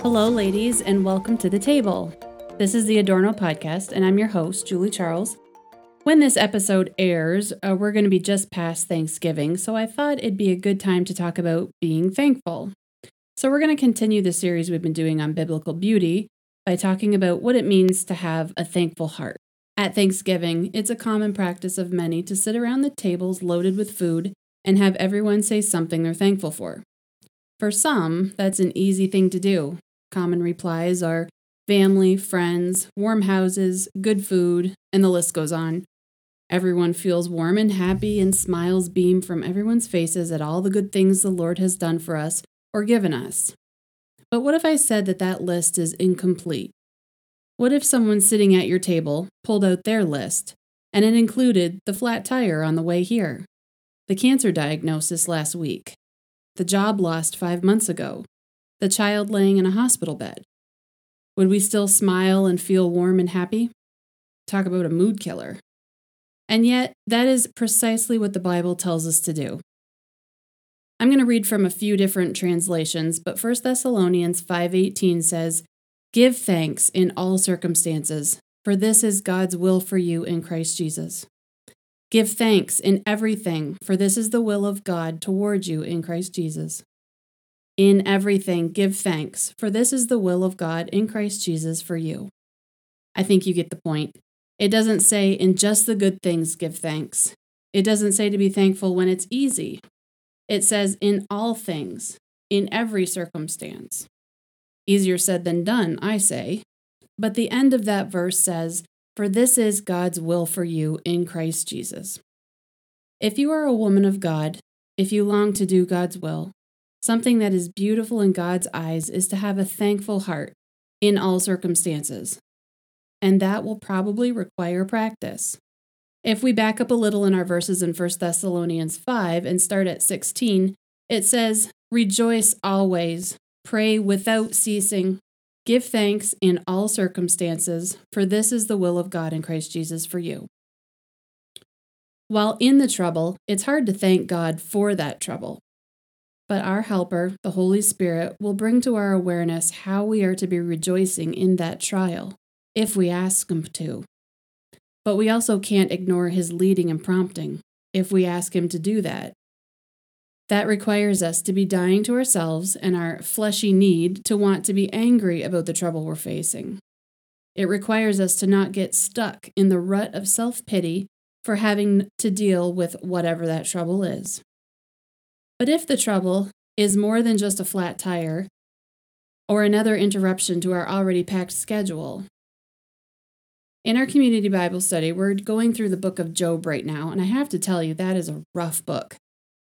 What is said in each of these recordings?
Hello, ladies, and welcome to the table. This is the Adorno podcast, and I'm your host, Julie Charles. When this episode airs, uh, we're going to be just past Thanksgiving, so I thought it'd be a good time to talk about being thankful. So, we're going to continue the series we've been doing on biblical beauty by talking about what it means to have a thankful heart. At Thanksgiving, it's a common practice of many to sit around the tables loaded with food and have everyone say something they're thankful for. For some, that's an easy thing to do. Common replies are family, friends, warm houses, good food, and the list goes on. Everyone feels warm and happy, and smiles beam from everyone's faces at all the good things the Lord has done for us or given us. But what if I said that that list is incomplete? What if someone sitting at your table pulled out their list and it included the flat tire on the way here, the cancer diagnosis last week, the job lost five months ago, the child laying in a hospital bed? Would we still smile and feel warm and happy? Talk about a mood killer. And yet, that is precisely what the Bible tells us to do. I'm going to read from a few different translations, but 1 Thessalonians 5:18 says, "Give thanks in all circumstances, for this is God's will for you in Christ Jesus." Give thanks in everything, for this is the will of God toward you in Christ Jesus. In everything, give thanks, for this is the will of God in Christ Jesus for you. I think you get the point. It doesn't say, in just the good things, give thanks. It doesn't say to be thankful when it's easy. It says, in all things, in every circumstance. Easier said than done, I say. But the end of that verse says, For this is God's will for you in Christ Jesus. If you are a woman of God, if you long to do God's will, Something that is beautiful in God's eyes is to have a thankful heart in all circumstances. And that will probably require practice. If we back up a little in our verses in 1 Thessalonians 5 and start at 16, it says, Rejoice always, pray without ceasing, give thanks in all circumstances, for this is the will of God in Christ Jesus for you. While in the trouble, it's hard to thank God for that trouble. But our helper, the Holy Spirit, will bring to our awareness how we are to be rejoicing in that trial, if we ask Him to. But we also can't ignore His leading and prompting, if we ask Him to do that. That requires us to be dying to ourselves and our fleshy need to want to be angry about the trouble we're facing. It requires us to not get stuck in the rut of self pity for having to deal with whatever that trouble is. But if the trouble is more than just a flat tire or another interruption to our already packed schedule, in our community Bible study, we're going through the book of Job right now, and I have to tell you, that is a rough book.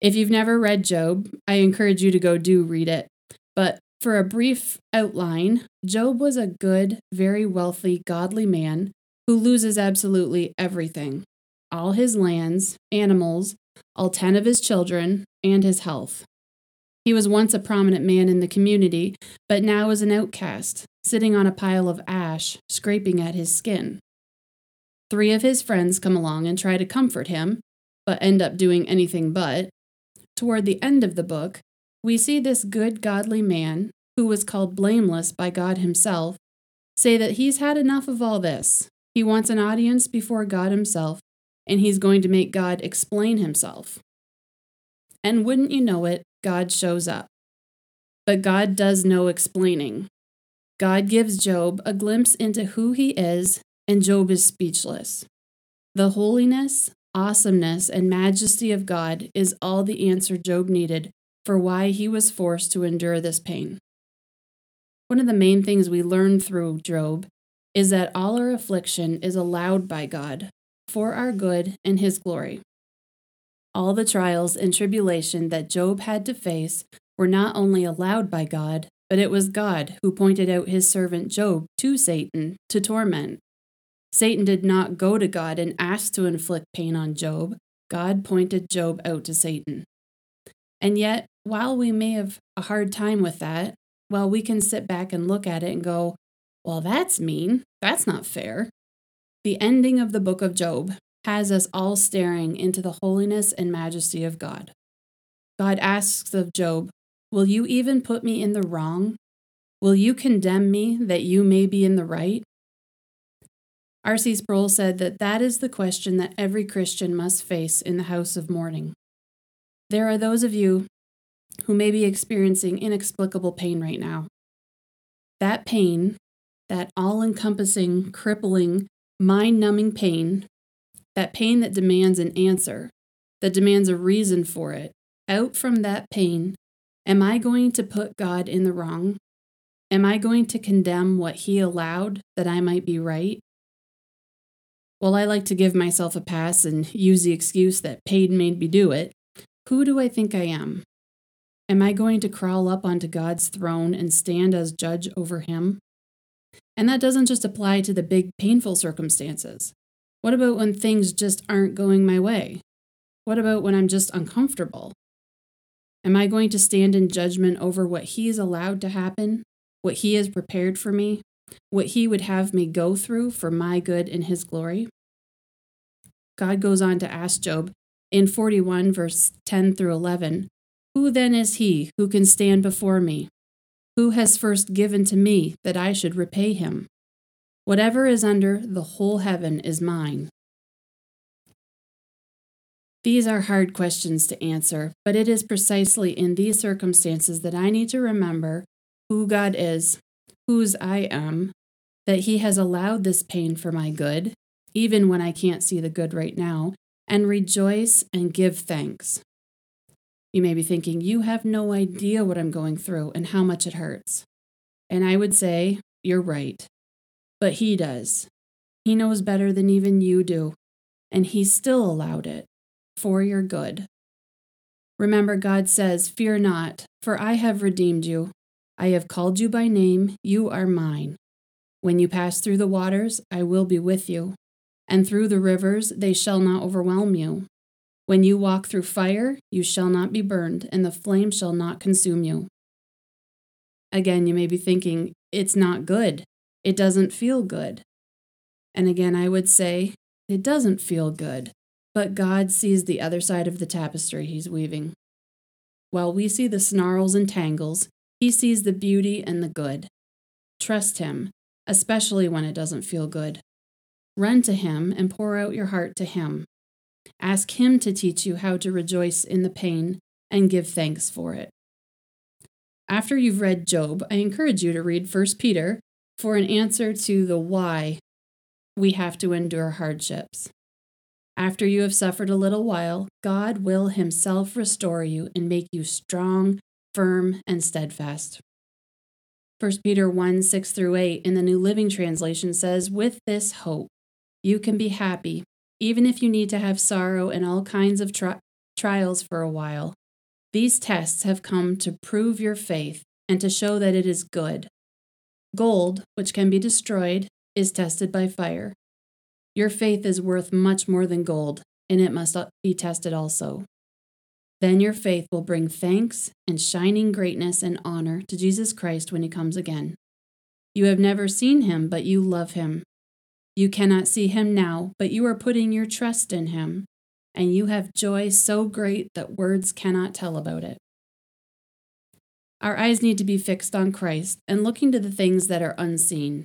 If you've never read Job, I encourage you to go do read it. But for a brief outline, Job was a good, very wealthy, godly man who loses absolutely everything all his lands, animals, all 10 of his children, and his health. He was once a prominent man in the community, but now is an outcast, sitting on a pile of ash, scraping at his skin. Three of his friends come along and try to comfort him, but end up doing anything but. Toward the end of the book, we see this good, godly man, who was called blameless by God Himself, say that he's had enough of all this. He wants an audience before God Himself, and he's going to make God explain Himself. And wouldn't you know it, God shows up. But God does no explaining. God gives Job a glimpse into who he is, and Job is speechless. The holiness, awesomeness, and majesty of God is all the answer Job needed for why he was forced to endure this pain. One of the main things we learn through Job is that all our affliction is allowed by God for our good and his glory. All the trials and tribulation that Job had to face were not only allowed by God, but it was God who pointed out his servant Job to Satan to torment. Satan did not go to God and ask to inflict pain on Job. God pointed Job out to Satan. And yet, while we may have a hard time with that, well, we can sit back and look at it and go, well, that's mean. That's not fair. The ending of the book of Job has us all staring into the holiness and majesty of God. God asks of Job, Will you even put me in the wrong? Will you condemn me that you may be in the right? R.C. Sproul said that that is the question that every Christian must face in the house of mourning. There are those of you who may be experiencing inexplicable pain right now. That pain, that all encompassing, crippling, mind numbing pain, that pain that demands an answer, that demands a reason for it, out from that pain, am I going to put God in the wrong? Am I going to condemn what He allowed that I might be right? Well, I like to give myself a pass and use the excuse that pain made me do it. Who do I think I am? Am I going to crawl up onto God's throne and stand as judge over Him? And that doesn't just apply to the big, painful circumstances. What about when things just aren't going my way? What about when I'm just uncomfortable? Am I going to stand in judgment over what He He's allowed to happen, what He has prepared for me, what He would have me go through for my good and His glory? God goes on to ask Job in 41, verse 10 through 11 Who then is He who can stand before me? Who has first given to me that I should repay him? Whatever is under the whole heaven is mine. These are hard questions to answer, but it is precisely in these circumstances that I need to remember who God is, whose I am, that He has allowed this pain for my good, even when I can't see the good right now, and rejoice and give thanks. You may be thinking, you have no idea what I'm going through and how much it hurts. And I would say, you're right. But He does. He knows better than even you do, and He still allowed it for your good. Remember, God says, Fear not, for I have redeemed you. I have called you by name, you are mine. When you pass through the waters, I will be with you, and through the rivers, they shall not overwhelm you. When you walk through fire, you shall not be burned, and the flame shall not consume you. Again, you may be thinking, it's not good. It doesn't feel good. And again, I would say, it doesn't feel good. But God sees the other side of the tapestry he's weaving. While we see the snarls and tangles, he sees the beauty and the good. Trust him, especially when it doesn't feel good. Run to him and pour out your heart to him. Ask him to teach you how to rejoice in the pain and give thanks for it. After you've read Job, I encourage you to read 1 Peter for an answer to the why we have to endure hardships. After you have suffered a little while, God will himself restore you and make you strong, firm, and steadfast. 1 Peter 1 6 through 8 in the New Living Translation says, With this hope, you can be happy, even if you need to have sorrow and all kinds of tri- trials for a while. These tests have come to prove your faith and to show that it is good. Gold, which can be destroyed, is tested by fire your faith is worth much more than gold, and it must be tested also. Then your faith will bring thanks and shining greatness and honor to Jesus Christ when he comes again. You have never seen him, but you love him. You cannot see him now, but you are putting your trust in him, and you have joy so great that words cannot tell about it. Our eyes need to be fixed on Christ and looking to the things that are unseen.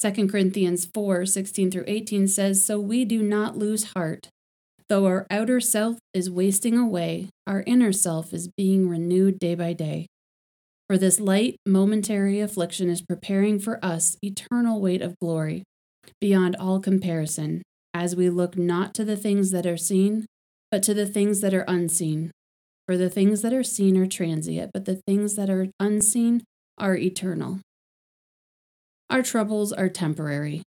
2 Corinthians 4 16 through 18 says, So we do not lose heart. Though our outer self is wasting away, our inner self is being renewed day by day. For this light, momentary affliction is preparing for us eternal weight of glory, beyond all comparison, as we look not to the things that are seen, but to the things that are unseen. For the things that are seen are transient, but the things that are unseen are eternal. Our troubles are temporary.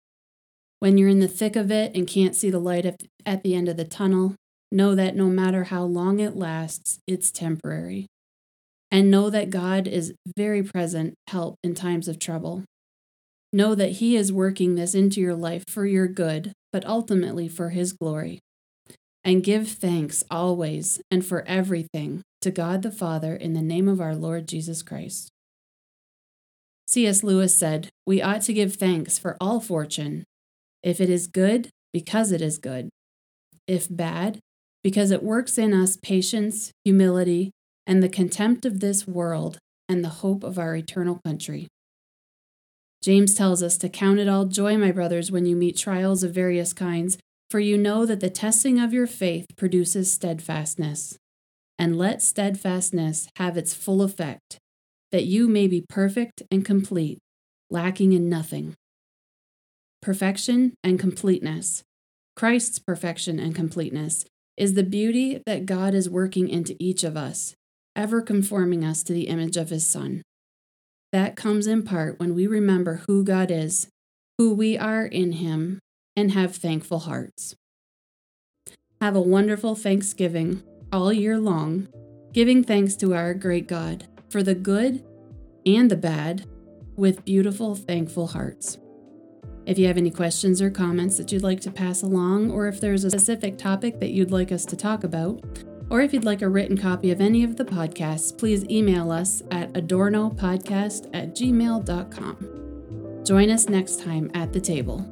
When you're in the thick of it and can't see the light at the end of the tunnel, know that no matter how long it lasts, it's temporary. And know that God is very present help in times of trouble. Know that He is working this into your life for your good, but ultimately for His glory. And give thanks always and for everything to God the Father in the name of our Lord Jesus Christ. C.S. Lewis said, We ought to give thanks for all fortune. If it is good, because it is good. If bad, because it works in us patience, humility, and the contempt of this world and the hope of our eternal country. James tells us to count it all joy, my brothers, when you meet trials of various kinds, for you know that the testing of your faith produces steadfastness. And let steadfastness have its full effect, that you may be perfect and complete, lacking in nothing. Perfection and completeness, Christ's perfection and completeness, is the beauty that God is working into each of us, ever conforming us to the image of His Son. That comes in part when we remember who God is, who we are in Him, and have thankful hearts. Have a wonderful Thanksgiving all year long, giving thanks to our great God for the good and the bad with beautiful, thankful hearts. If you have any questions or comments that you'd like to pass along, or if there's a specific topic that you'd like us to talk about, or if you'd like a written copy of any of the podcasts, please email us at adornopodcast at gmail.com. Join us next time at the table.